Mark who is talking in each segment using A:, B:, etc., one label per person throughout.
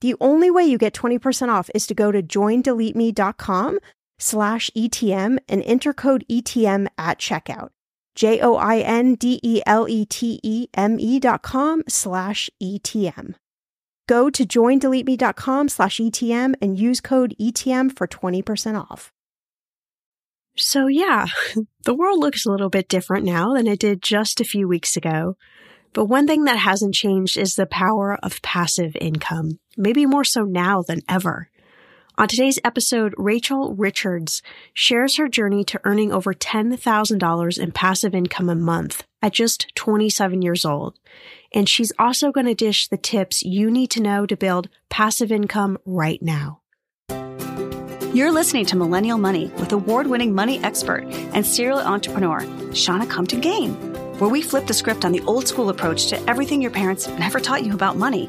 A: The only way you get 20% off is to go to joindeleteme.com slash ETM and enter code ETM at checkout. J O I N D E L E T E M E dot com slash ETM. Go to joindeleteme.com slash ETM and use code ETM for 20% off. So, yeah, the world looks a little bit different now than it did just a few weeks ago. But one thing that hasn't changed is the power of passive income, maybe more so now than ever. On today's episode, Rachel Richards shares her journey to earning over $10,000 in passive income a month at just 27 years old. And she's also going to dish the tips you need to know to build passive income right now.
B: You're listening to Millennial Money with award winning money expert and serial entrepreneur, Shannah Compton Game where we flip the script on the old school approach to everything your parents never taught you about money.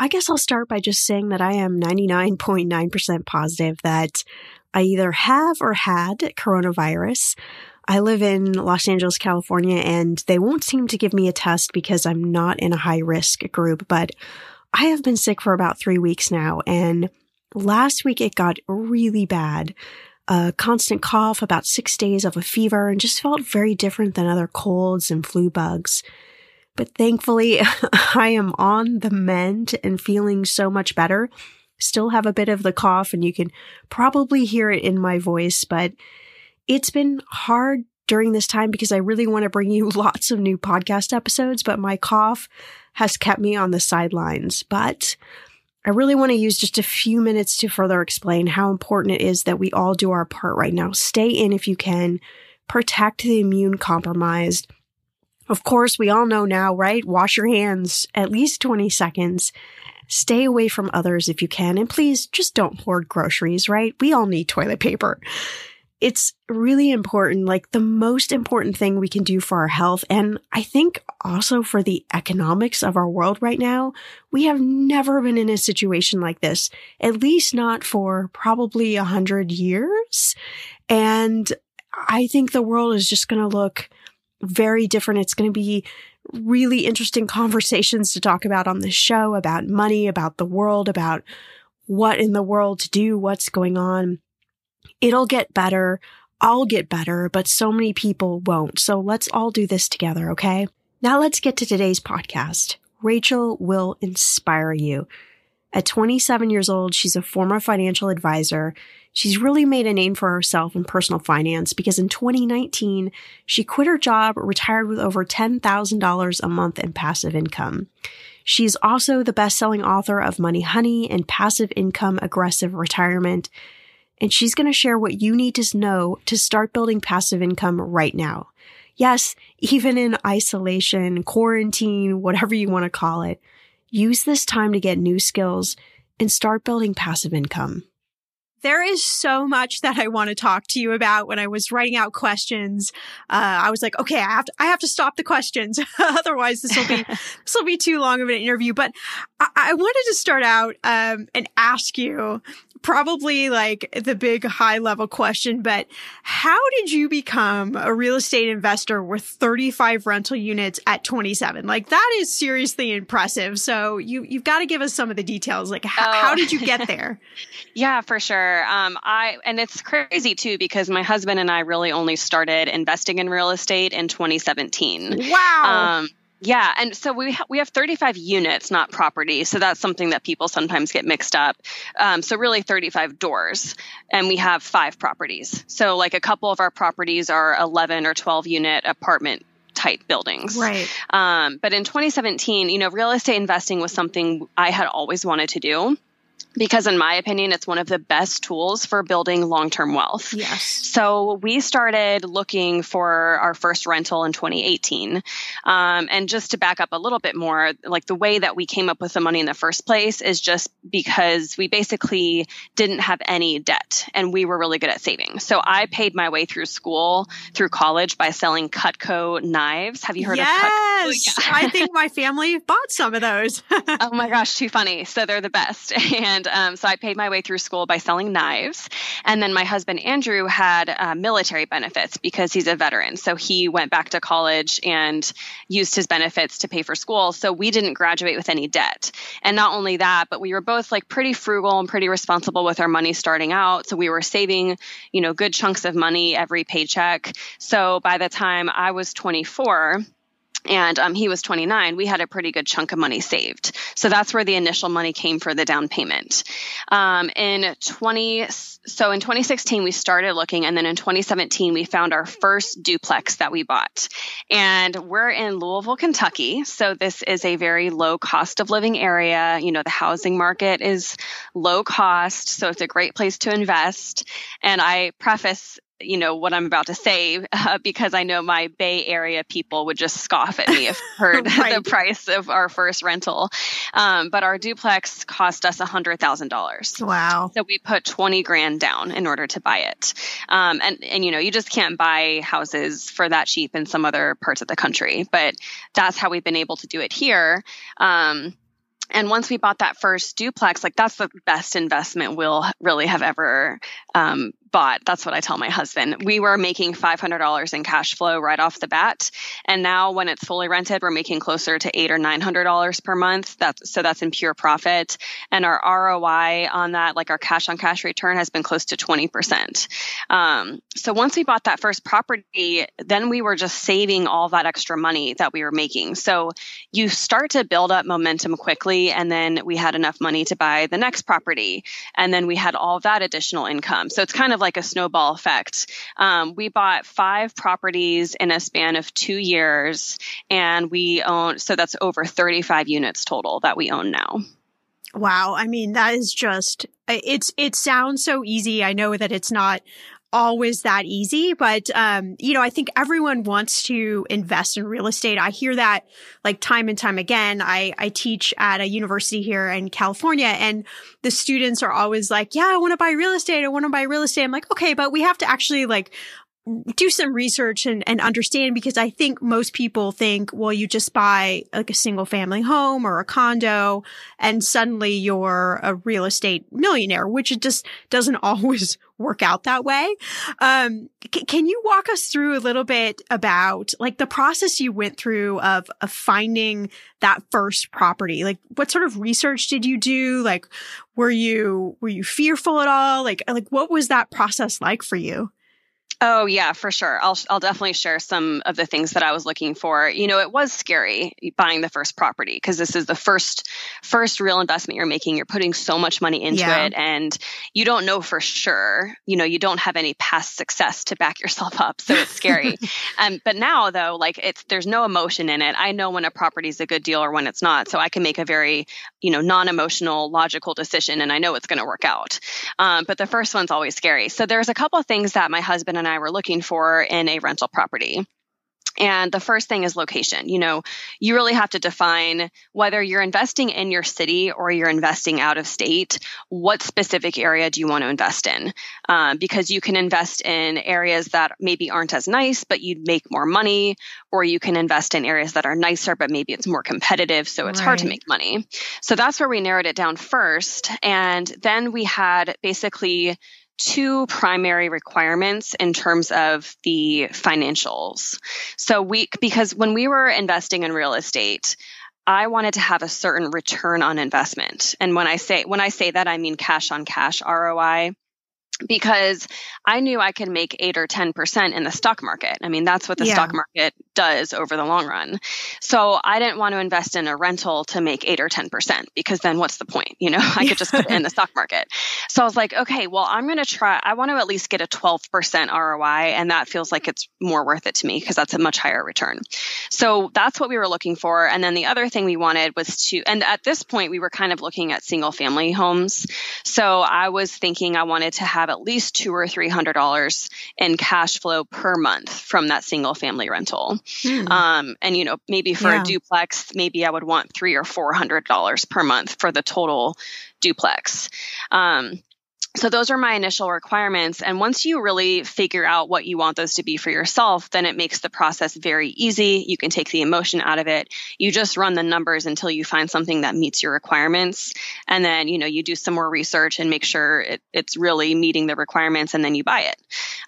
A: I guess I'll start by just saying that I am 99.9% positive that I either have or had coronavirus.
C: I live in Los Angeles, California, and they won't seem to give me a test because I'm not in a high risk group, but I have been sick for about three weeks now. And last week it got really bad. A constant cough, about six days of a fever, and just felt very different than other colds and flu bugs. But thankfully, I am on the mend and feeling so much better. Still have a bit of the cough, and you can probably hear it in my voice, but it's been hard during this time because I really want to bring you lots of new podcast episodes, but my cough has kept me on the sidelines. But I really want to use just a few minutes to further explain how important it is that we all do our part right now. Stay in if you can, protect the immune compromised. Of course, we all know now, right? Wash your hands at least 20 seconds. Stay away from others if you can. And please just don't hoard groceries, right? We all need toilet paper it's really important, like the most important thing we can do for our health. And I think also for the economics of our world right now, we have never been in a situation like this, at least not for probably a hundred years. And I think the world is just going to look very different. It's going to be really interesting conversations to talk about on this show about money, about the world, about what in the world to do, what's going on it'll get better. I'll get better, but so many people won't. So let's all do this together. Okay. Now let's get to today's podcast. Rachel will inspire you. At 27 years old, she's a former financial advisor. She's really made a name for herself in personal finance because in 2019, she quit her job, retired with over $10,000 a month in passive income. She's also the best-selling author of Money Honey and Passive Income Aggressive Retirement and she's going to share what you need to know to start building passive income right now. Yes, even in isolation, quarantine, whatever you want to call it, use this time to get new skills and start building passive income. There is so much that I want to talk to you about. When I was writing out questions, uh, I was like, okay, I have to, I have to stop the questions. Otherwise, this will be, this will be too long of an interview. But I, I wanted to start out, um, and ask you probably like the big high level question, but how did you become a real estate investor with 35 rental units at 27? Like that is seriously impressive. So you, you've got to give us some of the details. Like how, oh. how did you get there?
D: yeah, for sure. Um, I, and it's crazy too, because my husband and I really only started investing in real estate in 2017.
C: Wow. Um,
D: yeah, and so we ha- we have 35 units, not property. So that's something that people sometimes get mixed up. Um, so really 35 doors, and we have five properties. So like a couple of our properties are 11 or 12 unit apartment type buildings.
C: Right.
D: Um, but in 2017, you know, real estate investing was something I had always wanted to do because in my opinion it's one of the best tools for building long-term wealth.
C: Yes.
D: So we started looking for our first rental in 2018. Um, and just to back up a little bit more, like the way that we came up with the money in the first place is just because we basically didn't have any debt and we were really good at saving. So I paid my way through school, through college by selling Cutco knives. Have you heard
C: yes!
D: of Cutco?
C: Yes. I think my family bought some of those.
D: oh my gosh, too funny. So they're the best. And um, so I paid my way through school by selling knives. And then my husband, Andrew, had uh, military benefits because he's a veteran. So he went back to college and used his benefits to pay for school. So we didn't graduate with any debt. And not only that, but we were both like pretty frugal and pretty responsible with our money starting out. So we were saving, you know, good chunks of money every paycheck. So by the time I was 24, and um, he was 29 we had a pretty good chunk of money saved. So that's where the initial money came for the down payment. Um, in 20 so in 2016 we started looking and then in 2017 we found our first duplex that we bought. And we're in louisville kentucky so this is a very low cost of living area. You know the housing market is low cost so it's a great place to invest. And i preface you know what I'm about to say uh, because I know my Bay Area people would just scoff at me if heard right. the price of our first rental. Um, but our duplex cost us a hundred thousand dollars.
C: Wow!
D: So we put twenty grand down in order to buy it. Um, and and you know you just can't buy houses for that cheap in some other parts of the country. But that's how we've been able to do it here. Um, and once we bought that first duplex, like that's the best investment we'll really have ever um, bought. That's what I tell my husband. We were making $500 in cash flow right off the bat. And now when it's fully rented, we're making closer to eight or $900 per month. That's, so that's in pure profit. And our ROI on that, like our cash on cash return has been close to 20%. Um, so once we bought that first property, then we were just saving all that extra money that we were making. So you start to build up momentum quickly. And then we had enough money to buy the next property. And then we had all that additional income. So it's kind of like a snowball effect. Um, we bought five properties in a span of two years, and we own, so that's over 35 units total that we own now.
A: Wow. I mean, that is just, it's, it sounds so easy. I know that it's not always that easy, but, um, you know, I think everyone wants to invest in real estate. I hear that like time and time again. I, I teach at a university here in California and the students are always like, yeah, I want to buy real estate. I want to buy real estate. I'm like, okay, but we have to actually like do some research and, and understand because I think most people think, well, you just buy like a single family home or a condo and suddenly you're a real estate millionaire, which it just doesn't always work out that way. Um, c- can you walk us through a little bit about like the process you went through of, of finding that first property? Like what sort of research did you do? Like, were you, were you fearful at all? Like, like what was that process like for you?
D: Oh yeah, for sure. I'll I'll definitely share some of the things that I was looking for. You know, it was scary buying the first property because this is the first first real investment you're making. You're putting so much money into yeah. it and you don't know for sure. You know, you don't have any past success to back yourself up, so it's scary. um but now though, like it's there's no emotion in it. I know when a property is a good deal or when it's not, so I can make a very, you know, non-emotional, logical decision and I know it's going to work out. Um but the first one's always scary. So there's a couple of things that my husband and I were looking for in a rental property. And the first thing is location. You know, you really have to define whether you're investing in your city or you're investing out of state. What specific area do you want to invest in? Um, because you can invest in areas that maybe aren't as nice, but you'd make more money, or you can invest in areas that are nicer, but maybe it's more competitive, so it's right. hard to make money. So that's where we narrowed it down first. And then we had basically two primary requirements in terms of the financials. So we, because when we were investing in real estate, I wanted to have a certain return on investment. And when I say, when I say that, I mean cash on cash ROI because I knew I could make eight or 10% in the stock market. I mean, that's what the yeah. stock market does over the long run. So I didn't want to invest in a rental to make eight or 10% because then what's the point? You know, I could just put it in the stock market. So I was like, okay, well, I'm going to try, I want to at least get a 12% ROI. And that feels like it's more worth it to me because that's a much higher return. So that's what we were looking for. And then the other thing we wanted was to, and at this point, we were kind of looking at single family homes. So I was thinking I wanted to have have at least two or three hundred dollars in cash flow per month from that single family rental. Hmm. Um, and you know, maybe for yeah. a duplex, maybe I would want three or four hundred dollars per month for the total duplex. Um, so those are my initial requirements. And once you really figure out what you want those to be for yourself, then it makes the process very easy. You can take the emotion out of it. You just run the numbers until you find something that meets your requirements. And then, you know, you do some more research and make sure it, it's really meeting the requirements and then you buy it,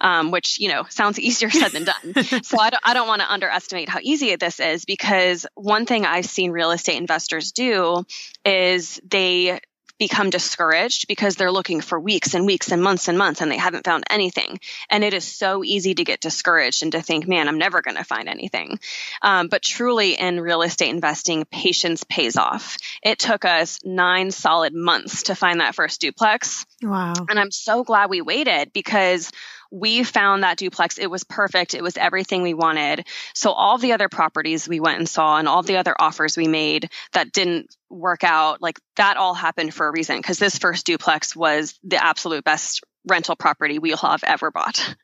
D: um, which, you know, sounds easier said than done. so I don't, I don't want to underestimate how easy this is because one thing I've seen real estate investors do is they become discouraged because they're looking for weeks and weeks and months and months and they haven't found anything. And it is so easy to get discouraged and to think, man, I'm never going to find anything. Um, but truly, in real estate investing, patience pays off. It took us nine solid months to find that first duplex.
A: Wow.
D: And I'm so glad we waited because we found that duplex. It was perfect. It was everything we wanted. So all the other properties we went and saw and all the other offers we made that didn't work out, like that all happened for a reason because this first duplex was the absolute best rental property we'll have ever bought.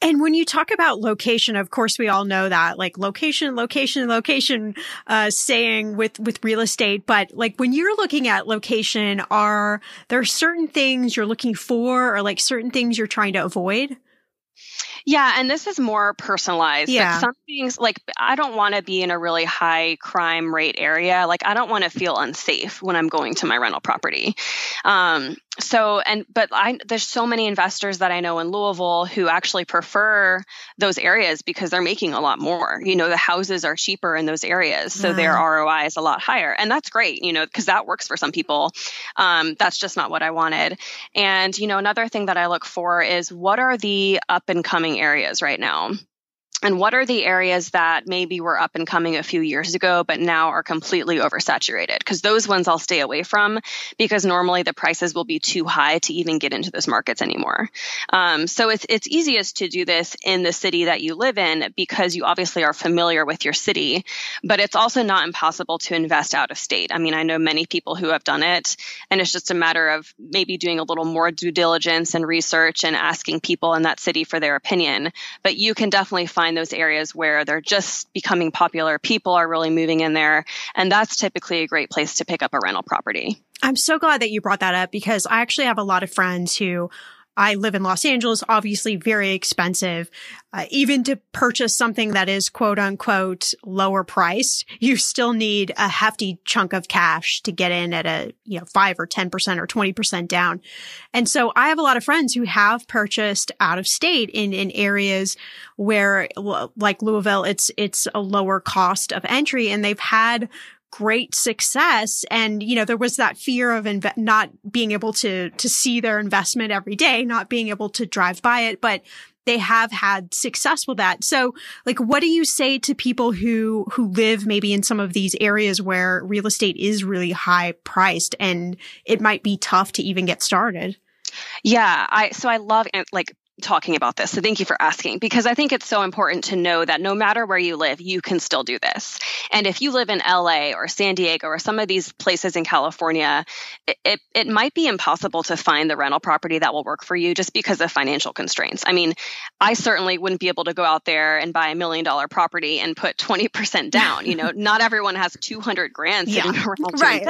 A: And when you talk about location, of course, we all know that like location, location, location, uh, saying with, with real estate. But like when you're looking at location, are there certain things you're looking for or like certain things you're trying to avoid?
D: Yeah, and this is more personalized.
A: Yeah.
D: some things like I don't want to be in a really high crime rate area. Like I don't want to feel unsafe when I'm going to my rental property. Um, so and but I there's so many investors that I know in Louisville who actually prefer those areas because they're making a lot more. You know, the houses are cheaper in those areas, so their ROI is a lot higher, and that's great. You know, because that works for some people. Um, that's just not what I wanted. And you know, another thing that I look for is what are the up and coming areas right now and what are the areas that maybe were up and coming a few years ago but now are completely oversaturated? Because those ones i'll stay away from because normally the prices will be too high to even get into those markets anymore. Um, so it's, it's easiest to do this in the city that you live in because you obviously are familiar with your city but it's also not impossible to invest out of state. I mean i know many people who have done it and it's just a matter of maybe doing a little more due diligence and research and asking people in that city for their opinion. But you can definitely find find those areas where they're just becoming popular. People are really moving in there. And that's typically a great place to pick up a rental property.
A: I'm so glad that you brought that up because I actually have a lot of friends who I live in Los Angeles, obviously very expensive. Uh, even to purchase something that is quote unquote lower priced, you still need a hefty chunk of cash to get in at a, you know, five or 10% or 20% down. And so I have a lot of friends who have purchased out of state in, in areas where like Louisville, it's, it's a lower cost of entry and they've had great success. And, you know, there was that fear of not being able to, to see their investment every day, not being able to drive by it, but they have had success with that. So, like, what do you say to people who, who live maybe in some of these areas where real estate is really high priced and it might be tough to even get started?
D: Yeah, I so I love like talking about this. So thank you for asking because I think it's so important to know that no matter where you live, you can still do this. And if you live in LA or San Diego or some of these places in California, it, it, it, might be impossible to find the rental property that will work for you just because of financial constraints. I mean, I certainly wouldn't be able to go out there and buy a million dollar property and put 20% down. You know, not everyone has 200 grand sitting yeah. around right.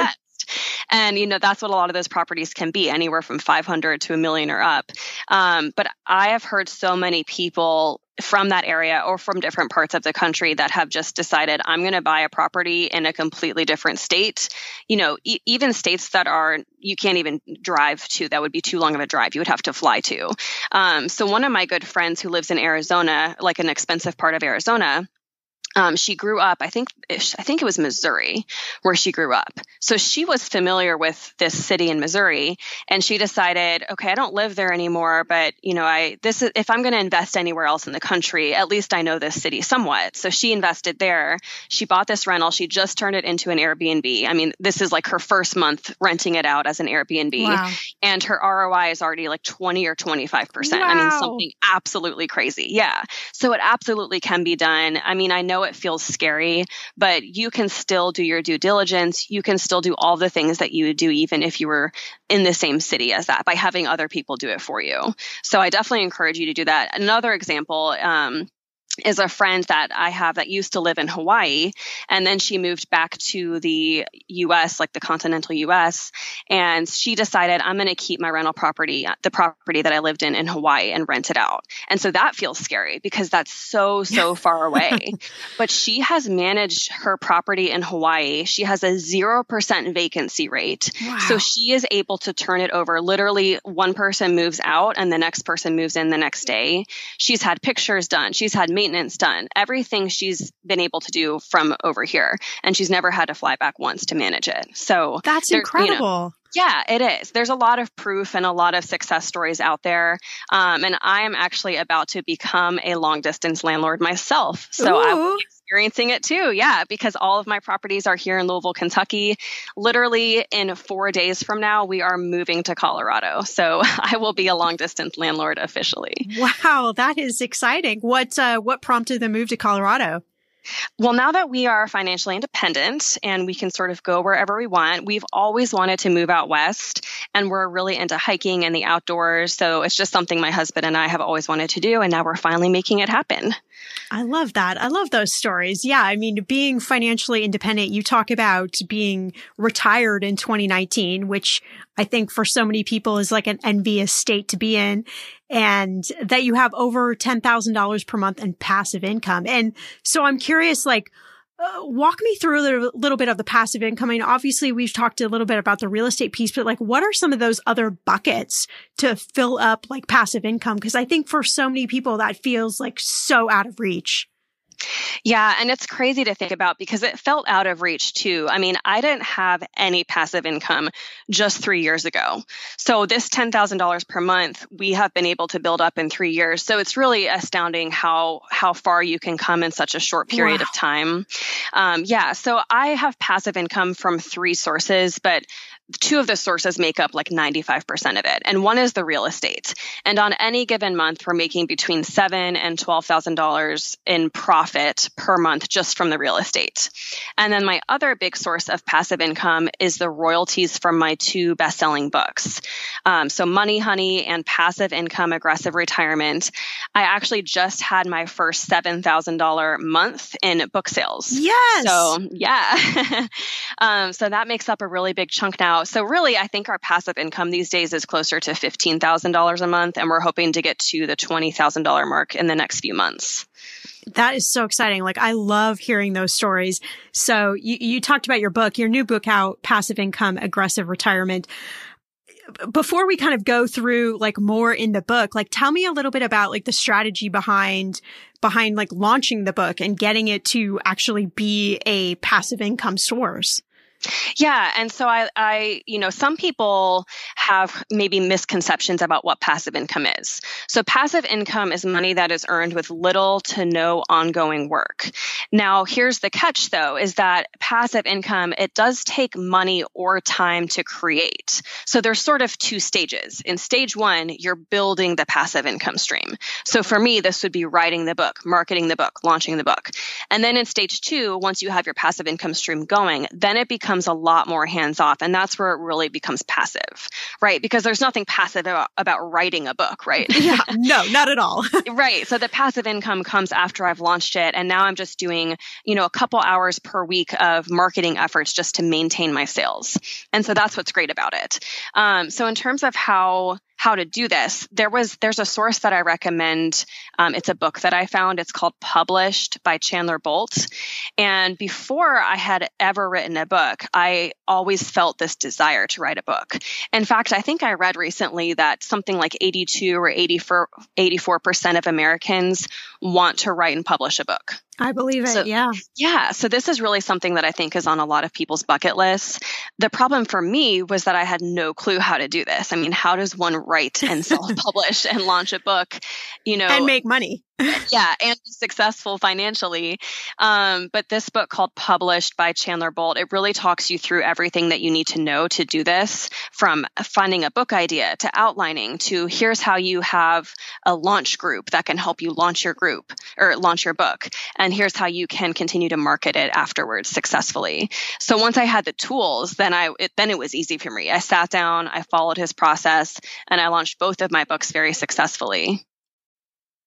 D: And, you know, that's what a lot of those properties can be anywhere from 500 to a million or up. Um, but I have heard so many people from that area or from different parts of the country that have just decided I'm going to buy a property in a completely different state. You know, e- even states that are you can't even drive to that would be too long of a drive. You would have to fly to. Um, so one of my good friends who lives in Arizona, like an expensive part of Arizona, um, she grew up, I think, I think it was Missouri where she grew up. So she was familiar with this city in Missouri, and she decided, okay, I don't live there anymore, but you know, I this is if I'm going to invest anywhere else in the country, at least I know this city somewhat. So she invested there. She bought this rental. She just turned it into an Airbnb. I mean, this is like her first month renting it out as an Airbnb, wow. and her ROI is already like 20 or 25 percent. Wow. I mean, something absolutely crazy. Yeah. So it absolutely can be done. I mean, I know it feels scary, but you can still do your due diligence. You can still do all the things that you would do even if you were in the same city as that by having other people do it for you. So I definitely encourage you to do that. Another example, um, is a friend that I have that used to live in Hawaii. And then she moved back to the US, like the continental US. And she decided, I'm going to keep my rental property, the property that I lived in in Hawaii, and rent it out. And so that feels scary because that's so, so far away. but she has managed her property in Hawaii. She has a 0% vacancy rate. Wow. So she is able to turn it over. Literally, one person moves out and the next person moves in the next day. She's had pictures done. She's had maintenance done, everything she's been able to do from over here. And she's never had to fly back once to manage it. So
A: that's incredible. You know,
D: yeah, it is. There's a lot of proof and a lot of success stories out there. Um, and I am actually about to become a long distance landlord myself. So Ooh. I will experiencing it too. Yeah, because all of my properties are here in Louisville, Kentucky. Literally in four days from now, we are moving to Colorado. So I will be a long distance landlord officially.
A: Wow, that is exciting. What uh, what prompted the move to Colorado?
D: Well, now that we are financially independent and we can sort of go wherever we want, we've always wanted to move out west and we're really into hiking and the outdoors. So it's just something my husband and I have always wanted to do. And now we're finally making it happen.
A: I love that. I love those stories. Yeah. I mean, being financially independent, you talk about being retired in 2019, which I think for so many people is like an envious state to be in. and that you have over $10,000 per month in passive income. And so I'm curious, like, uh, walk me through a little, little, bit of the passive income. I mean, obviously we've talked a little bit about the real estate piece, but like, what are some of those other buckets to fill up like passive income? Cause I think for so many people that feels like so out of reach.
D: Yeah, and it's crazy to think about because it felt out of reach too. I mean, I didn't have any passive income just three years ago. So, this $10,000 per month, we have been able to build up in three years. So, it's really astounding how, how far you can come in such a short period wow. of time. Um, yeah, so I have passive income from three sources, but two of the sources make up like 95% of it and one is the real estate. And on any given month we're making between seven and $12000 in profit per month just from the real estate. And then my other big source of passive income is the royalties from my two best-selling books. Um, so money honey and passive income aggressive retirement i actually just had my first $7000 month in book sales.
A: Yes!
D: So yeah. Um, so that makes up a really big chunk now so really, I think our passive income these days is closer to $15,000 a month, and we're hoping to get to the $20,000 mark in the next few months.
A: That is so exciting. Like I love hearing those stories. So you, you talked about your book, your new book out, Passive Income, Aggressive Retirement before we kind of go through like more in the book, like tell me a little bit about like the strategy behind behind like launching the book and getting it to actually be a passive income source.
D: Yeah. And so I, I, you know, some people have maybe misconceptions about what passive income is. So passive income is money that is earned with little to no ongoing work. Now, here's the catch though, is that passive income, it does take money or time to create. So there's sort of two stages. In stage one, you're building the passive income stream. So for me, this would be writing the book, marketing the book, launching the book. And then in stage two, once you have your passive income stream going, then it becomes becomes a lot more hands off. And that's where it really becomes passive, right? Because there's nothing passive about, about writing a book, right?
A: yeah, no, not at all.
D: right. So the passive income comes after I've launched it. And now I'm just doing, you know, a couple hours per week of marketing efforts just to maintain my sales. And so that's what's great about it. Um, so in terms of how how to do this. There was there's a source that i recommend um, it's a book that i found. It's called published by chandler bolt. And before i had ever written a book i always felt this desire to write a book. In fact i think i read recently that something like 82 or 84 84% of americans want to write and publish a book
A: I believe it. So, yeah.
D: Yeah. So this is really something that I think is on a lot of people's bucket lists. The problem for me was that I had no clue how to do this. I mean, how does one write and self publish and launch a book, you know,
A: and make money?
D: yeah, and successful financially. Um, but this book called Published by Chandler Bolt, it really talks you through everything that you need to know to do this from finding a book idea to outlining to here's how you have a launch group that can help you launch your group or launch your book. And here's how you can continue to market it afterwards successfully. So once I had the tools, then I, it, then it was easy for me. I sat down, I followed his process and I launched both of my books very successfully.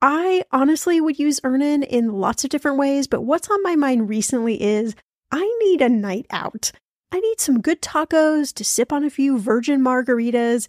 A: I honestly would use Earnin in lots of different ways, but what's on my mind recently is I need a night out. I need some good tacos to sip on a few virgin margaritas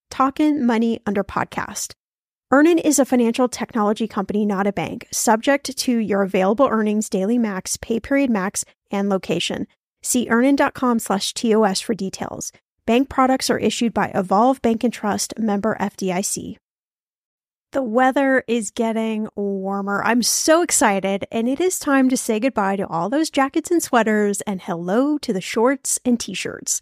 A: Talkin' Money under podcast. Earnin is a financial technology company, not a bank, subject to your available earnings, daily max, pay period max, and location. See earnin.com slash TOS for details. Bank products are issued by Evolve Bank and Trust member FDIC. The weather is getting warmer. I'm so excited, and it is time to say goodbye to all those jackets and sweaters and hello to the shorts and t shirts.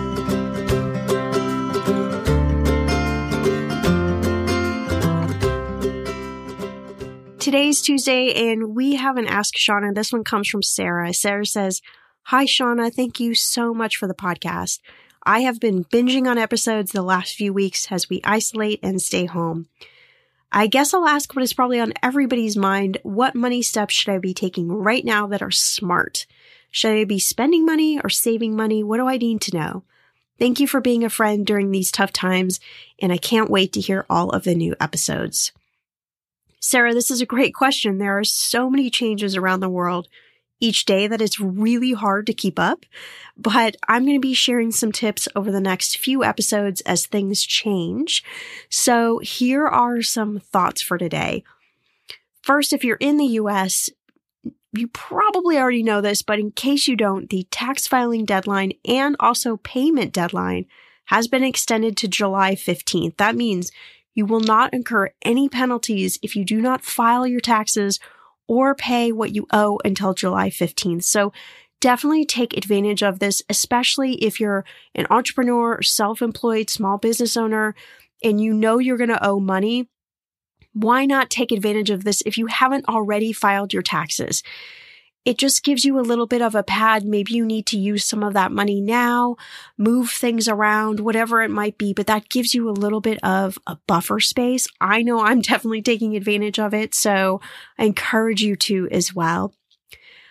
A: Today's Tuesday, and we have an Ask Shannah. This one comes from Sarah. Sarah says, Hi, Shannah. Thank you so much for the podcast. I have been binging on episodes the last few weeks as we isolate and stay home. I guess I'll ask what is probably on everybody's mind. What money steps should I be taking right now that are smart? Should I be spending money or saving money? What do I need to know? Thank you for being a friend during these tough times, and I can't wait to hear all of the new episodes.
C: Sarah, this is a great question. There are so many changes around the world each day that it's really hard to keep up. But I'm going to be sharing some tips over the next few episodes as things change. So here are some thoughts for today. First, if you're in the US, you probably already know this, but in case you don't, the tax filing deadline and also payment deadline has been extended to July 15th. That means you will not incur any penalties if you do not file your taxes or pay what you owe until July 15th. So definitely take advantage of this, especially if you're an entrepreneur or self-employed small business owner and you know you're going to owe money. Why not take advantage of this if you haven't already filed your taxes? It just gives you a little bit of a pad. Maybe you need to use some of that money now, move things around, whatever it might be, but that gives you a little bit of a buffer space. I know I'm definitely taking advantage of it, so I encourage you to as well.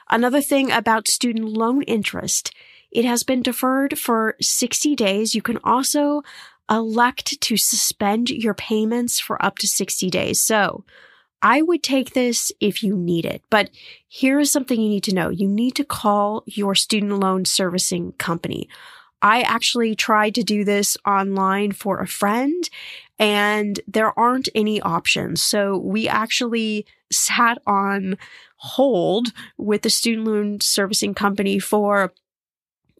C: Another thing about student loan interest, it has been deferred for 60 days. You can also elect to suspend your payments for up to 60 days. So I would take this if you need it, but here is something you need to know. You need to call your student loan servicing company. I actually tried to do this online for a friend and there aren't any options. So we actually sat on hold with the student loan servicing company for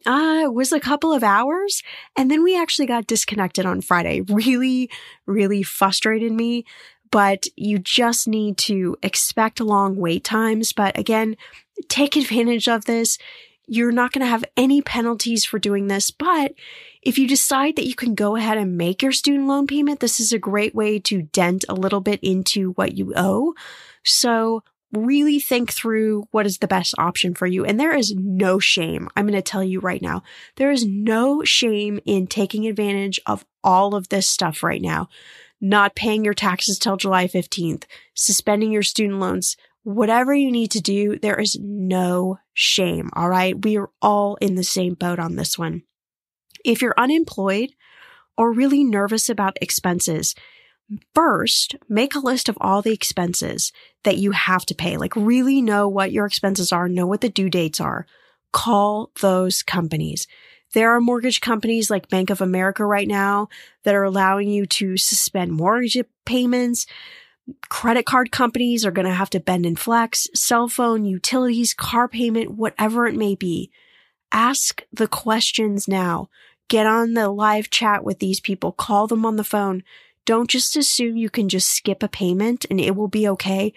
C: uh, it was a couple of hours. And then we actually got disconnected on Friday. Really, really frustrated me but you just need to expect long wait times. But again, take advantage of this. You're not going to have any penalties for doing this, but if you decide that you can go ahead and make your student loan payment, this is a great way to dent a little bit into what you owe. So really think through what is the best option for you. And there is no shame. I'm going to tell you right now, there is no shame in taking advantage of all of this stuff right now not paying your taxes till July 15th, suspending your student loans, whatever you need to do, there is no shame. All right. We are all in the same boat on this one. If you're unemployed or really nervous about expenses, first make a list of all the expenses that you have to pay. Like really know what your expenses are, know what the due dates are. Call those companies. There are mortgage companies like Bank of America right now that are allowing you to suspend mortgage payments. Credit card companies are going to have to bend and flex, cell phone, utilities, car payment, whatever it may be. Ask the questions now. Get on the live chat with these people. Call them on the phone. Don't just assume you can just skip a payment and it will be okay.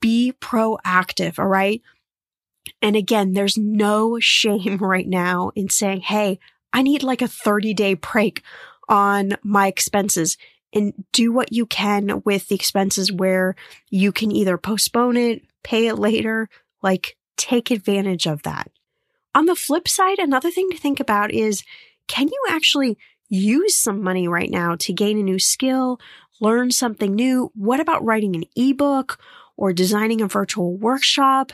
C: Be proactive. All right. And again, there's no shame right now in saying, Hey, I need like a 30 day break on my expenses and do what you can with the expenses where you can either postpone it, pay it later, like take advantage of that. On the flip side, another thing to think about is can you actually use some money right now to gain a new skill, learn something new? What about writing an ebook or designing a virtual workshop?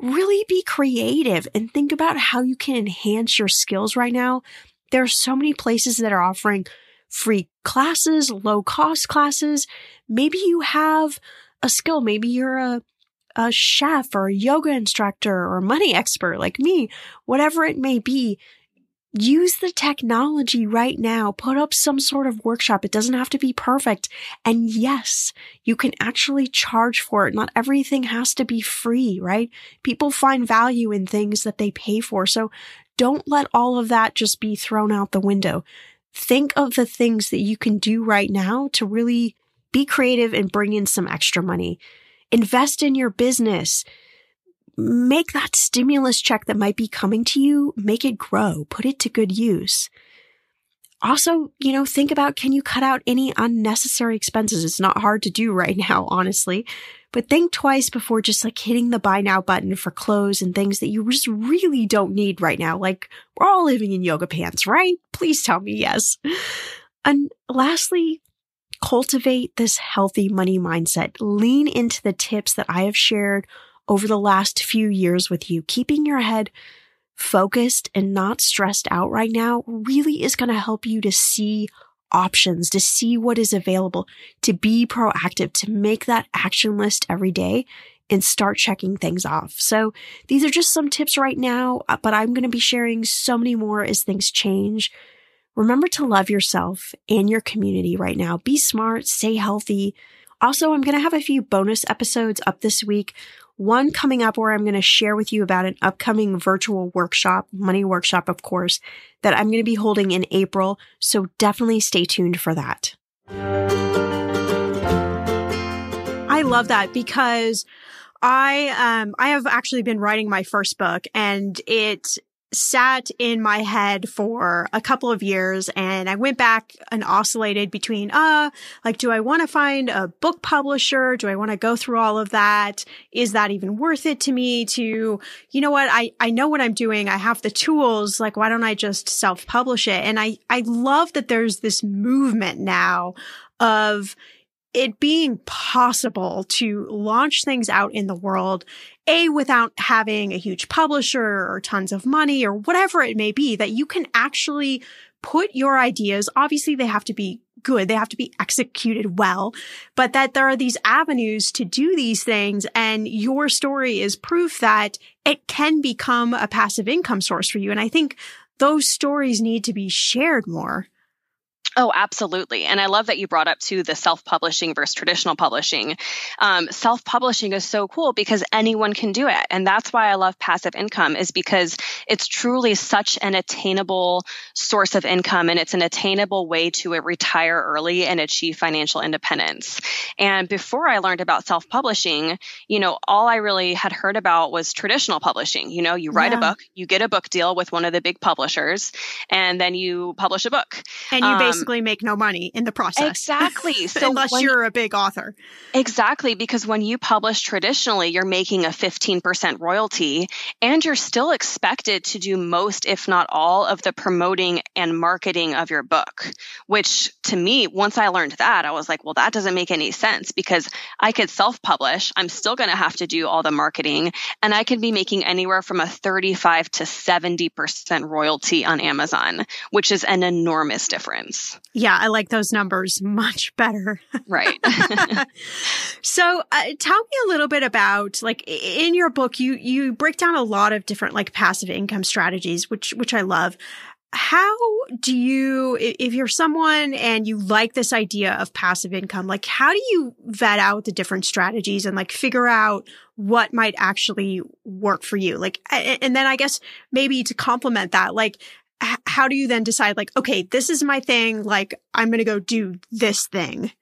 C: Really be creative and think about how you can enhance your skills right now. There are so many places that are offering free classes, low cost classes. Maybe you have a skill. Maybe you're a, a chef or a yoga instructor or money expert like me, whatever it may be use the technology right now. Put up some sort of workshop. It doesn't have to be perfect. And yes, you can actually charge for it. Not everything has to be free, right? People find value in things that they pay for. So don't let all of that just be thrown out the window. Think of the things that you can do right now to really be creative and bring in some extra money. Invest in your business make that stimulus check that might be coming to you, make it grow, put it to good use. Also, you know, think about can you cut out any unnecessary expenses? It's not hard to do right now, honestly, but think twice before just like hitting the buy now button for clothes and things that you just really don't need right now. Like we're all living in yoga pants, right? Please tell me yes. And lastly, cultivate this healthy money mindset. Lean into the tips that I have shared over the last few years with you, keeping your head focused and not stressed out right now really is going to help you to see
A: options, to see what is available, to be proactive, to make that action list every day and start checking things off. So these are just some tips right now, uh, but I'm going to be sharing so many more as things change. Remember to love yourself and your community right now. Be smart, stay healthy. Also, I'm going to have a few bonus episodes up this week. One coming up where I'm going to share with you about an upcoming virtual workshop, money workshop, of course, that I'm going to be holding in April. So definitely stay tuned for that. I love that because I um I have actually been writing my first book and it sat in my head for a couple of years and I went back and oscillated between, uh, like, do I want to find a book publisher? Do I want to go through all of that? Is that even worth it to me to, you know what? I, I know what I'm doing. I have the tools. Like, why don't I just self publish it? And I, I love that there's this movement now of, it being possible to launch things out in the world, A, without having a huge publisher or tons of money or whatever it may be, that you can actually put your ideas, obviously they have to be good. They have to be executed well, but that there are these avenues to do these things. And your story is proof that it can become a passive income source for you. And I think those stories need to be shared more.
D: Oh, absolutely. And I love that you brought up too the self publishing versus traditional publishing. Um, self publishing is so cool because anyone can do it. And that's why I love passive income, is because it's truly such an attainable source of income and it's an attainable way to retire early and achieve financial independence. And before I learned about self publishing, you know, all I really had heard about was traditional publishing. You know, you write yeah. a book, you get a book deal with one of the big publishers, and then you publish a book.
A: And you um, basically basically make no money in the process.
D: Exactly.
A: So unless you're a big author.
D: Exactly. Because when you publish traditionally, you're making a 15% royalty and you're still expected to do most, if not all, of the promoting and marketing of your book, which to me, once I learned that, I was like, well, that doesn't make any sense because I could self publish. I'm still going to have to do all the marketing and I could be making anywhere from a 35 to 70% royalty on Amazon, which is an enormous difference.
A: Yeah, I like those numbers much better.
D: Right.
A: so, uh, tell me a little bit about like in your book you you break down a lot of different like passive income strategies which which I love. How do you if you're someone and you like this idea of passive income, like how do you vet out the different strategies and like figure out what might actually work for you? Like and then I guess maybe to complement that, like how do you then decide like, okay, this is my thing. Like I'm going to go do this thing.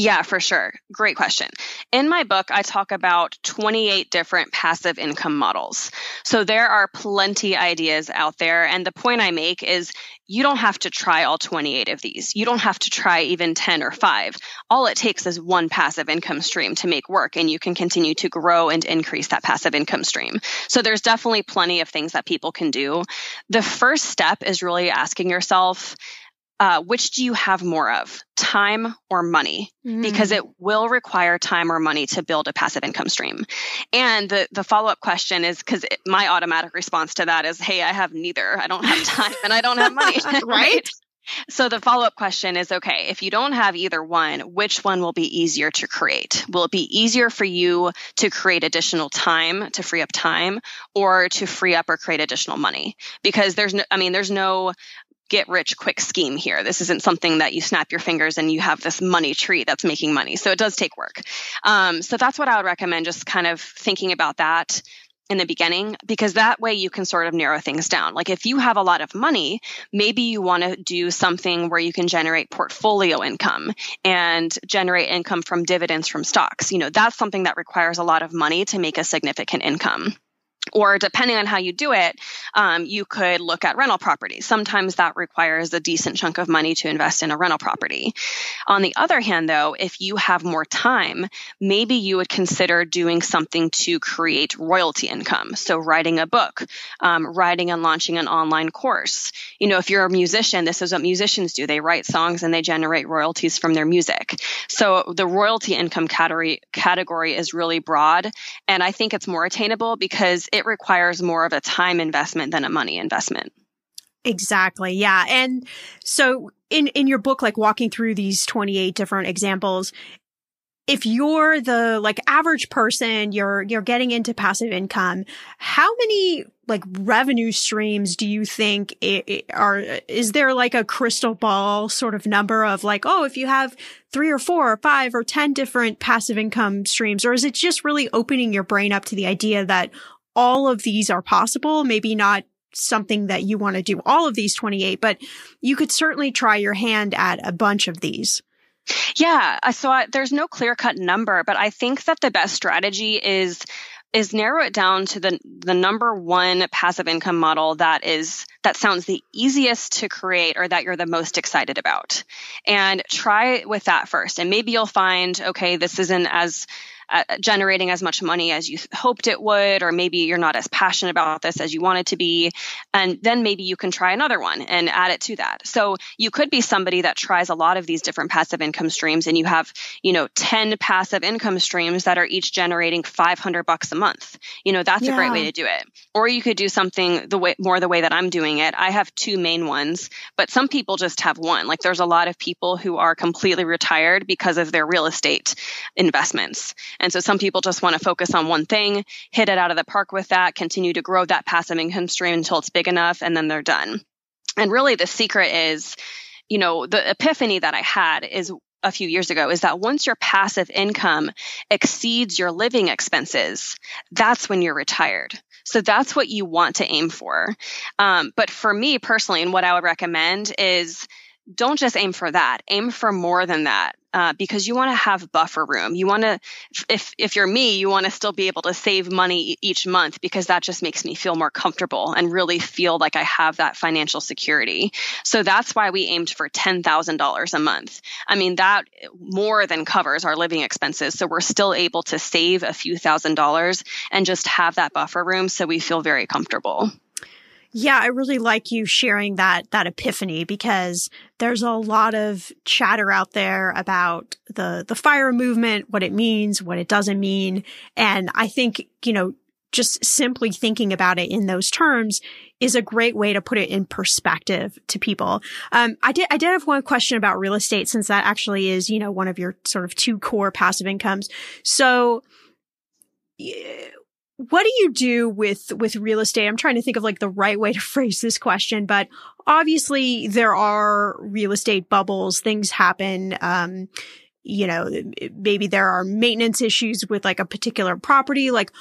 D: Yeah, for sure. Great question. In my book, I talk about 28 different passive income models. So there are plenty ideas out there. And the point I make is you don't have to try all 28 of these. You don't have to try even 10 or 5. All it takes is one passive income stream to make work, and you can continue to grow and increase that passive income stream. So there's definitely plenty of things that people can do. The first step is really asking yourself, uh, which do you have more of, time or money? Mm. Because it will require time or money to build a passive income stream. And the, the follow up question is because my automatic response to that is, hey, I have neither. I don't have time and I don't have money.
A: right?
D: So the follow up question is okay, if you don't have either one, which one will be easier to create? Will it be easier for you to create additional time to free up time or to free up or create additional money? Because there's no, I mean, there's no get rich quick scheme here. This isn't something that you snap your fingers and you have this money tree that's making money. So it does take work. Um, so that's what I would recommend, just kind of thinking about that in the beginning because that way you can sort of narrow things down. Like if you have a lot of money, maybe you want to do something where you can generate portfolio income and generate income from dividends from stocks. You know, that's something that requires a lot of money to make a significant income or depending on how you do it, um, you could look at rental properties. Sometimes that requires a decent chunk of money to invest in a rental property. On the other hand, though, if you have more time, maybe you would consider doing something to create royalty income. So, writing a book, um, writing and launching an online course. You know, if you're a musician, this is what musicians do. They write songs and they generate royalties from their music. So, the royalty income category category is really broad, and I think it's more attainable because it requires more of a time investment than a money investment.
A: Exactly. Yeah. And so in, in your book, like walking through these 28 different examples, if you're the like average person, you're, you're getting into passive income, how many like revenue streams do you think it, it are, is there like a crystal ball sort of number of like, oh, if you have three or four or five or 10 different passive income streams, or is it just really opening your brain up to the idea that all of these are possible? Maybe not something that you want to do all of these 28, but you could certainly try your hand at a bunch of these.
D: Yeah, uh, so I, there's no clear cut number, but I think that the best strategy is is narrow it down to the the number one passive income model that is that sounds the easiest to create or that you're the most excited about and try with that first and maybe you'll find okay this isn't as uh, generating as much money as you hoped it would, or maybe you're not as passionate about this as you wanted to be. And then maybe you can try another one and add it to that. So you could be somebody that tries a lot of these different passive income streams and you have, you know, 10 passive income streams that are each generating 500 bucks a month. You know, that's yeah. a great way to do it. Or you could do something the way more the way that I'm doing it. I have two main ones, but some people just have one. Like there's a lot of people who are completely retired because of their real estate investments. And so some people just want to focus on one thing, hit it out of the park with that, continue to grow that passive income stream until it's big enough, and then they're done. And really, the secret is, you know, the epiphany that I had is a few years ago is that once your passive income exceeds your living expenses, that's when you're retired. So that's what you want to aim for. Um, but for me personally, and what I would recommend is don't just aim for that. Aim for more than that uh, because you want to have buffer room. You want to if if you're me you want to still be able to save money each month because that just makes me feel more comfortable and really feel like i have that financial security. So that's why we aimed for $10000 a month. I mean that more than covers our living expenses so we're still able to save a few thousand dollars and just have that buffer room so we feel very comfortable
A: yeah, I really like you sharing that that epiphany because there's a lot of chatter out there about the the fire movement, what it means, what it doesn't mean, and I think, you know, just simply thinking about it in those terms is a great way to put it in perspective to people. Um, I did, I did have one question about real estate since that actually is, you know, one of your sort of two core passive incomes. So, what do you do with with real estate? I'm trying to think of like the right way to phrase this question but obviously there are real estate bubbles. Things happen um you know maybe there are maintenance issues with like a particular property. Like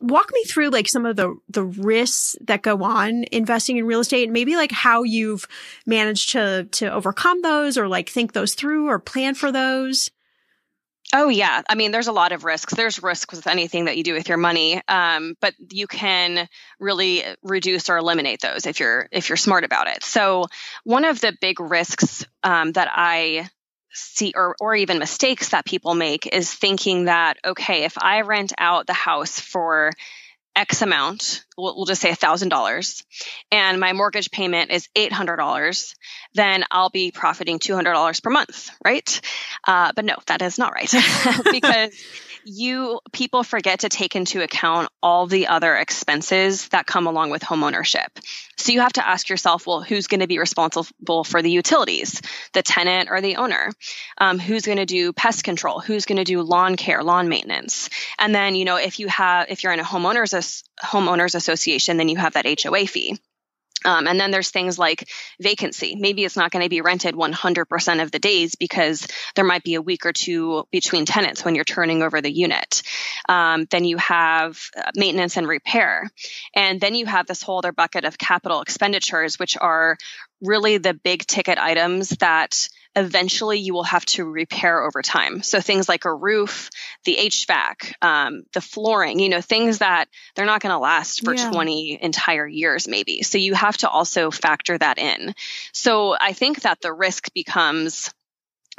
A: walk me through like some of the the risks that go on investing in real estate and maybe like how you've managed to to overcome those or like think those through or plan for those
D: Oh yeah, I mean, there's a lot of risks. There's risks with anything that you do with your money, um, but you can really reduce or eliminate those if you're if you're smart about it. So one of the big risks um, that I see, or or even mistakes that people make, is thinking that okay, if I rent out the house for X amount, we'll, we'll just say $1,000, and my mortgage payment is $800, then I'll be profiting $200 per month, right? Uh, but no, that is not right because you people forget to take into account all the other expenses that come along with homeownership. So you have to ask yourself, well, who's going to be responsible for the utilities, the tenant or the owner? Um, who's going to do pest control? Who's going to do lawn care, lawn maintenance? And then, you know, if you have, if you're in a homeowners homeowners association, then you have that HOA fee. Um, and then there's things like vacancy. Maybe it's not going to be rented 100% of the days because there might be a week or two between tenants when you're turning over the unit. Um, then you have uh, maintenance and repair. And then you have this whole other bucket of capital expenditures, which are really the big ticket items that eventually you will have to repair over time. So things like a roof, the HVAC, um, the flooring, you know, things that they're not going to last for yeah. 20 entire years, maybe. So you have to also factor that in. So I think that the risk becomes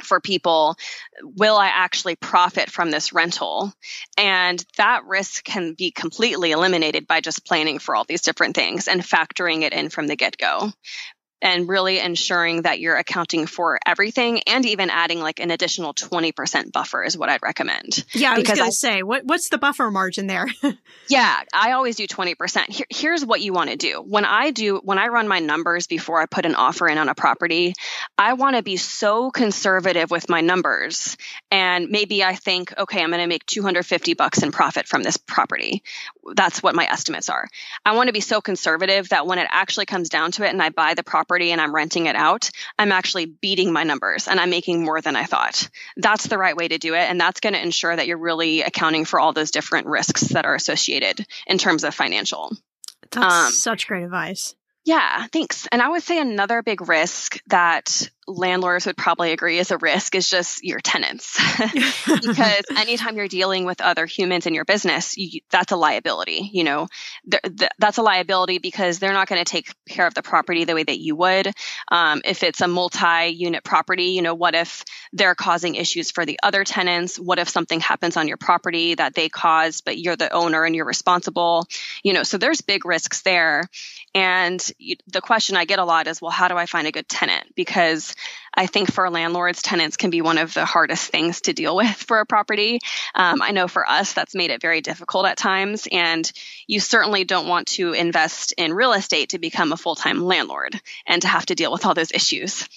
D: for people will i actually profit from this rental and that risk can be completely eliminated by just planning for all these different things and factoring it in from the get-go and really ensuring that you're accounting for everything and even adding like an additional 20% buffer is what I'd recommend.
A: Yeah, because I was going to say, what, what's the buffer margin there?
D: yeah, I always do 20%. Here, here's what you want to do. When I do, when I run my numbers before I put an offer in on a property, I want to be so conservative with my numbers. And maybe I think, okay, I'm going to make 250 bucks in profit from this property. That's what my estimates are. I want to be so conservative that when it actually comes down to it and I buy the property, property and I'm renting it out, I'm actually beating my numbers and I'm making more than I thought. That's the right way to do it. And that's going to ensure that you're really accounting for all those different risks that are associated in terms of financial.
A: That's um, such great advice.
D: Yeah, thanks. And I would say another big risk that landlords would probably agree is a risk is just your tenants. because anytime you're dealing with other humans in your business, you, that's a liability. You know, th- th- that's a liability because they're not going to take care of the property the way that you would. Um, if it's a multi unit property, you know, what if they're causing issues for the other tenants? What if something happens on your property that they caused, but you're the owner and you're responsible? You know, so there's big risks there. And the question I get a lot is, well, how do I find a good tenant? Because I think for landlords, tenants can be one of the hardest things to deal with for a property. Um, I know for us, that's made it very difficult at times. And you certainly don't want to invest in real estate to become a full time landlord and to have to deal with all those issues.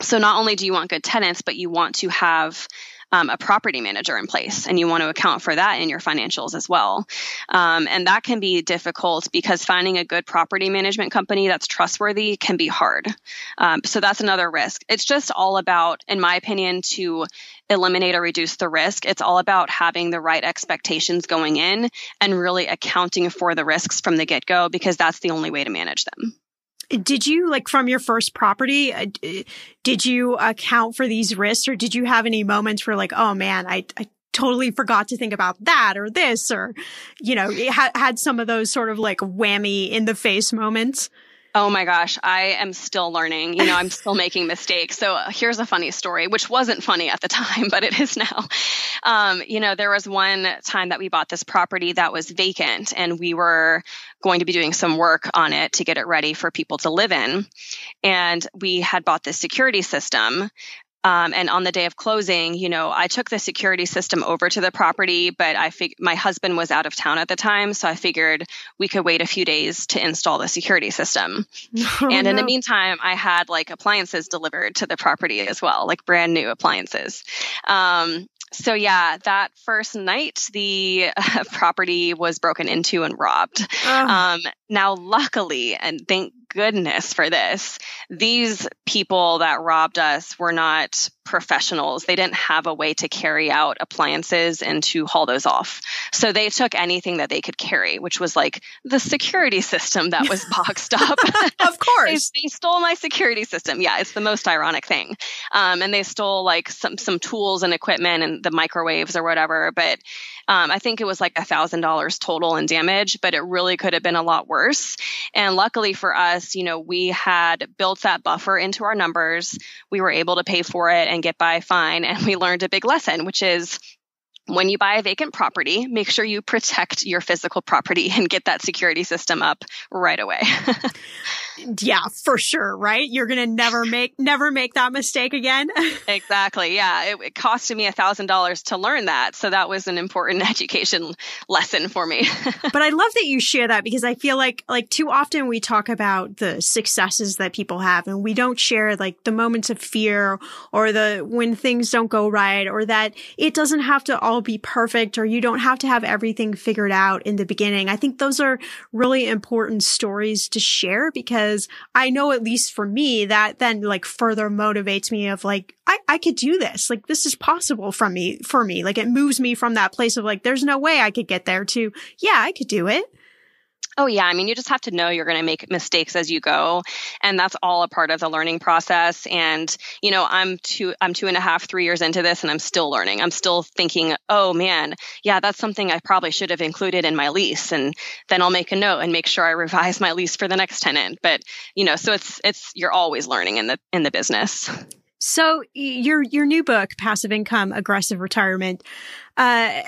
D: So not only do you want good tenants, but you want to have um, a property manager in place, and you want to account for that in your financials as well. Um, and that can be difficult because finding a good property management company that's trustworthy can be hard. Um, so that's another risk. It's just all about, in my opinion, to eliminate or reduce the risk. It's all about having the right expectations going in and really accounting for the risks from the get go because that's the only way to manage them.
A: Did you like from your first property? Uh, did you account for these risks, or did you have any moments where like, oh man, I, I totally forgot to think about that or this, or you know, ha- had some of those sort of like whammy in the face moments?
D: Oh my gosh, I am still learning. You know, I'm still making mistakes. So uh, here's a funny story, which wasn't funny at the time, but it is now. Um, you know, there was one time that we bought this property that was vacant and we were going to be doing some work on it to get it ready for people to live in. And we had bought this security system um, and on the day of closing, you know, I took the security system over to the property, but I fig- my husband was out of town at the time, so I figured we could wait a few days to install the security system. Oh, and in no. the meantime, I had like appliances delivered to the property as well, like brand new appliances. Um, so yeah, that first night, the uh, property was broken into and robbed. Oh. Um, now, luckily, and thank goodness for this. These people that robbed us were not professionals. They didn't have a way to carry out appliances and to haul those off. So they took anything that they could carry, which was like the security system that was boxed up.
A: of course.
D: they, they, stole my security system. Yeah, it's the most ironic thing. Um, and they stole like some some tools and equipment and the microwaves or whatever. But um, I think it was like a thousand dollars total in damage, but it really could have been a lot worse. And luckily for us, you know, we had built that buffer into our numbers. We were able to pay for it and get by fine. And we learned a big lesson, which is when you buy a vacant property, make sure you protect your physical property and get that security system up right away.
A: yeah, for sure, right? You're going to never make never make that mistake again.
D: exactly. Yeah, it, it costed me a $1000 to learn that, so that was an important education lesson for me.
A: but I love that you share that because I feel like like too often we talk about the successes that people have and we don't share like the moments of fear or the when things don't go right or that it doesn't have to all be perfect or you don't have to have everything figured out in the beginning. I think those are really important stories to share because I know at least for me that then like further motivates me of like, I, I could do this. Like this is possible from me, for me. Like it moves me from that place of like, there's no way I could get there to, yeah, I could do it.
D: Oh yeah, I mean you just have to know you're going to make mistakes as you go, and that's all a part of the learning process. And you know, I'm two, I'm two and a half, three years into this, and I'm still learning. I'm still thinking, oh man, yeah, that's something I probably should have included in my lease, and then I'll make a note and make sure I revise my lease for the next tenant. But you know, so it's it's you're always learning in the in the business.
A: So your your new book, Passive Income, Aggressive Retirement, uh,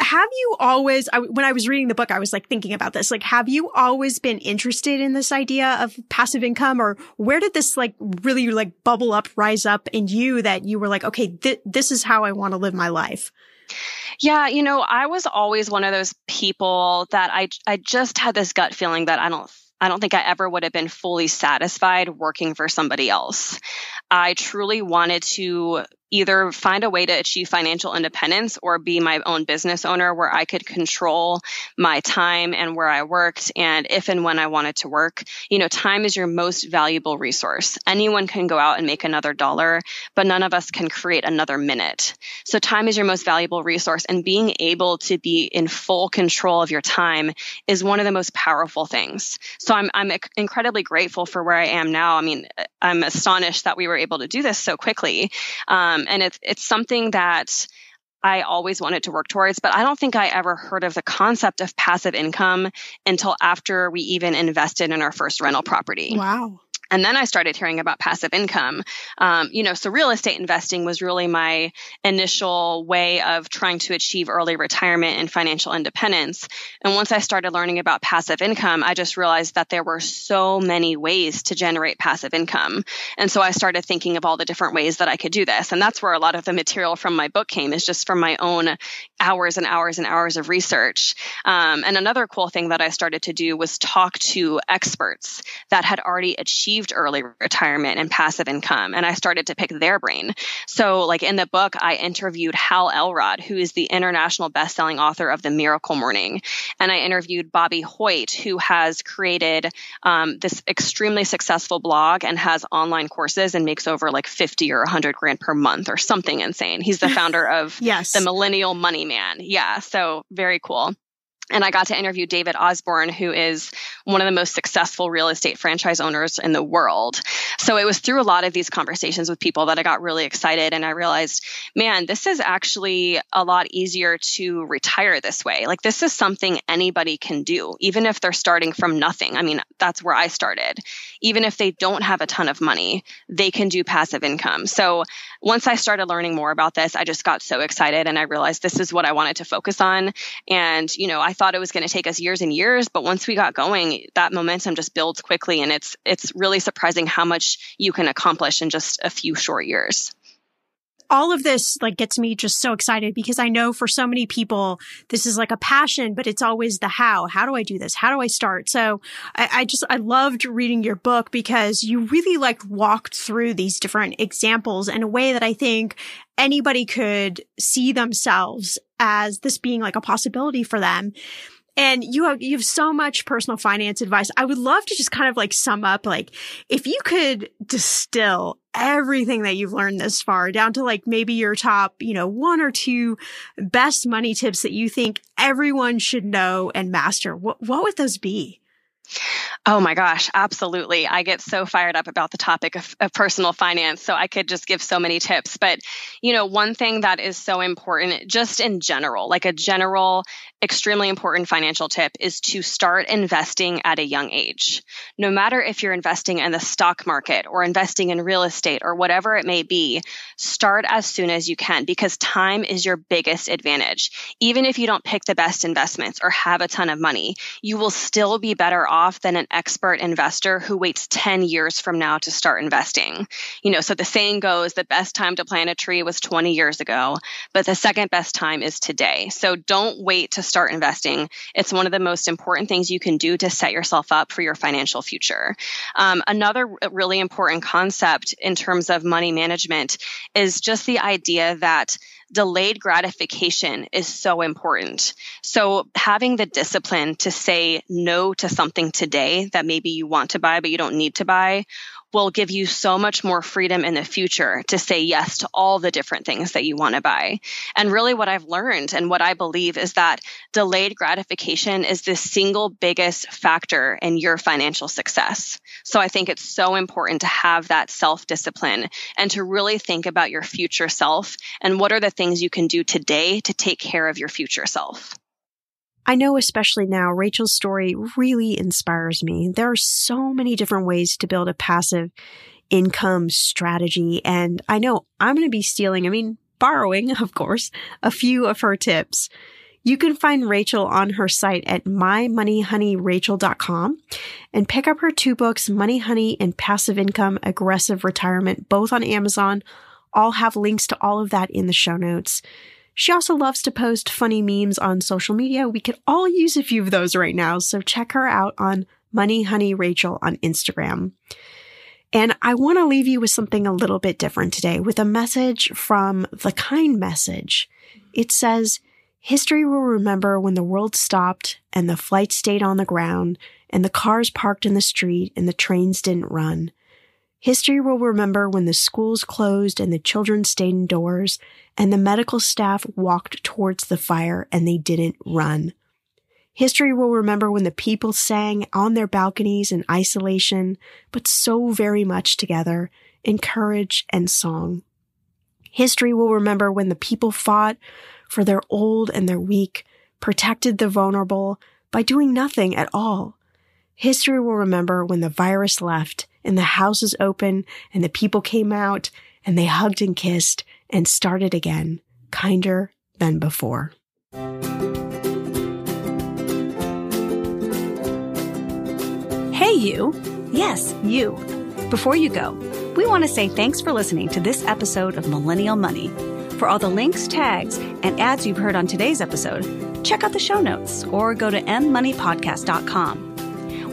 A: have you always? I, when I was reading the book, I was like thinking about this. Like, have you always been interested in this idea of passive income, or where did this like really like bubble up, rise up in you that you were like, okay, th- this is how I want to live my life?
D: Yeah, you know, I was always one of those people that I I just had this gut feeling that I don't I don't think I ever would have been fully satisfied working for somebody else. I truly wanted to either find a way to achieve financial independence or be my own business owner where I could control my time and where I worked and if and when I wanted to work. You know, time is your most valuable resource. Anyone can go out and make another dollar, but none of us can create another minute. So time is your most valuable resource and being able to be in full control of your time is one of the most powerful things. So I'm I'm incredibly grateful for where I am now. I mean, I'm astonished that we were able to do this so quickly. Um, um, and it's it's something that I always wanted to work towards, but I don't think I ever heard of the concept of passive income until after we even invested in our first rental property.
A: Wow.
D: And then I started hearing about passive income. Um, you know, so real estate investing was really my initial way of trying to achieve early retirement and financial independence. And once I started learning about passive income, I just realized that there were so many ways to generate passive income. And so I started thinking of all the different ways that I could do this. And that's where a lot of the material from my book came, is just from my own hours and hours and hours of research. Um, and another cool thing that I started to do was talk to experts that had already achieved achieved early retirement and passive income and I started to pick their brain. So like in the book, I interviewed Hal Elrod, who is the international best-selling author of The Miracle Morning. And I interviewed Bobby Hoyt, who has created um, this extremely successful blog and has online courses and makes over like 50 or 100 grand per month or something insane. He's the founder of
A: yes.
D: the Millennial Money Man. Yeah. So very cool and I got to interview David Osborn, who is one of the most successful real estate franchise owners in the world. So it was through a lot of these conversations with people that I got really excited and I realized, man, this is actually a lot easier to retire this way. Like this is something anybody can do, even if they're starting from nothing. I mean, that's where I started. Even if they don't have a ton of money, they can do passive income. So once I started learning more about this, I just got so excited and I realized this is what I wanted to focus on. And, you know, I thought it was going to take us years and years, but once we got going, that momentum just builds quickly. And it's, it's really surprising how much you can accomplish in just a few short years
A: all of this like gets me just so excited because I know for so many people, this is like a passion, but it's always the how. How do I do this? How do I start? So I, I just, I loved reading your book because you really like walked through these different examples in a way that I think anybody could see themselves as this being like a possibility for them. And you have, you have so much personal finance advice. I would love to just kind of like sum up, like, if you could distill everything that you've learned this far down to like maybe your top, you know, one or two best money tips that you think everyone should know and master, what, what would those be?
D: Oh my gosh, absolutely. I get so fired up about the topic of, of, personal finance. So I could just give so many tips. But, you know, one thing that is so important, just in general, like a general, extremely important financial tip is to start investing at a young age. No matter if you're investing in the stock market or investing in real estate or whatever it may be, start as soon as you can because time is your biggest advantage. Even if you don't pick the best investments or have a ton of money, you will still be better off than an expert investor who waits 10 years from now to start investing. You know, so the saying goes the best time to plant a tree was 20 years ago, but the second best time is today. So don't wait to start investing. It's one of the most important things you can do to set yourself up for your financial future. Um, another really important concept in terms of money management is just the idea that delayed gratification is so important. So having the discipline to say no to something today that maybe you want to buy, but you don't need to buy will give you so much more freedom in the future to say yes to all the different things that you want to buy. And really, what I've learned and what I believe is that delayed gratification is the single biggest factor in your financial success. So I think it's so important to have that self discipline and to really think about your future self and what are the things you can do today to take care of your future self.
A: I know, especially now, Rachel's story really inspires me. There are so many different ways to build a passive
C: income strategy. And I know I'm going to be stealing, I mean, borrowing, of course, a few of her tips. You can find Rachel on her site at mymoneyhoneyrachel.com and pick up her two books, Money Honey and Passive Income Aggressive Retirement, both on Amazon. I'll have links to all of that in the show notes. She also loves to post funny memes on social media. We could all use a few of those right now, so check her out on Money Honey Rachel on Instagram. And I want to leave you with something a little bit different today with a message from the kind message. It says, History will remember when the world stopped and the flight stayed on the ground and the cars parked in the street and the trains didn't run. History will remember when the schools closed and the children stayed indoors and the medical staff walked towards the fire and they didn't run. History will remember when the people sang on their balconies in isolation, but so very much together in courage and song. History will remember when the people fought for their old and their weak, protected the vulnerable by doing nothing at all. History will remember when the virus left and the houses open and the people came out and they hugged and kissed and started again, kinder than before.
B: Hey, you. Yes, you. Before you go, we want to say thanks for listening to this episode of Millennial Money. For all the links, tags, and ads you've heard on today's episode, check out the show notes or go to mmoneypodcast.com,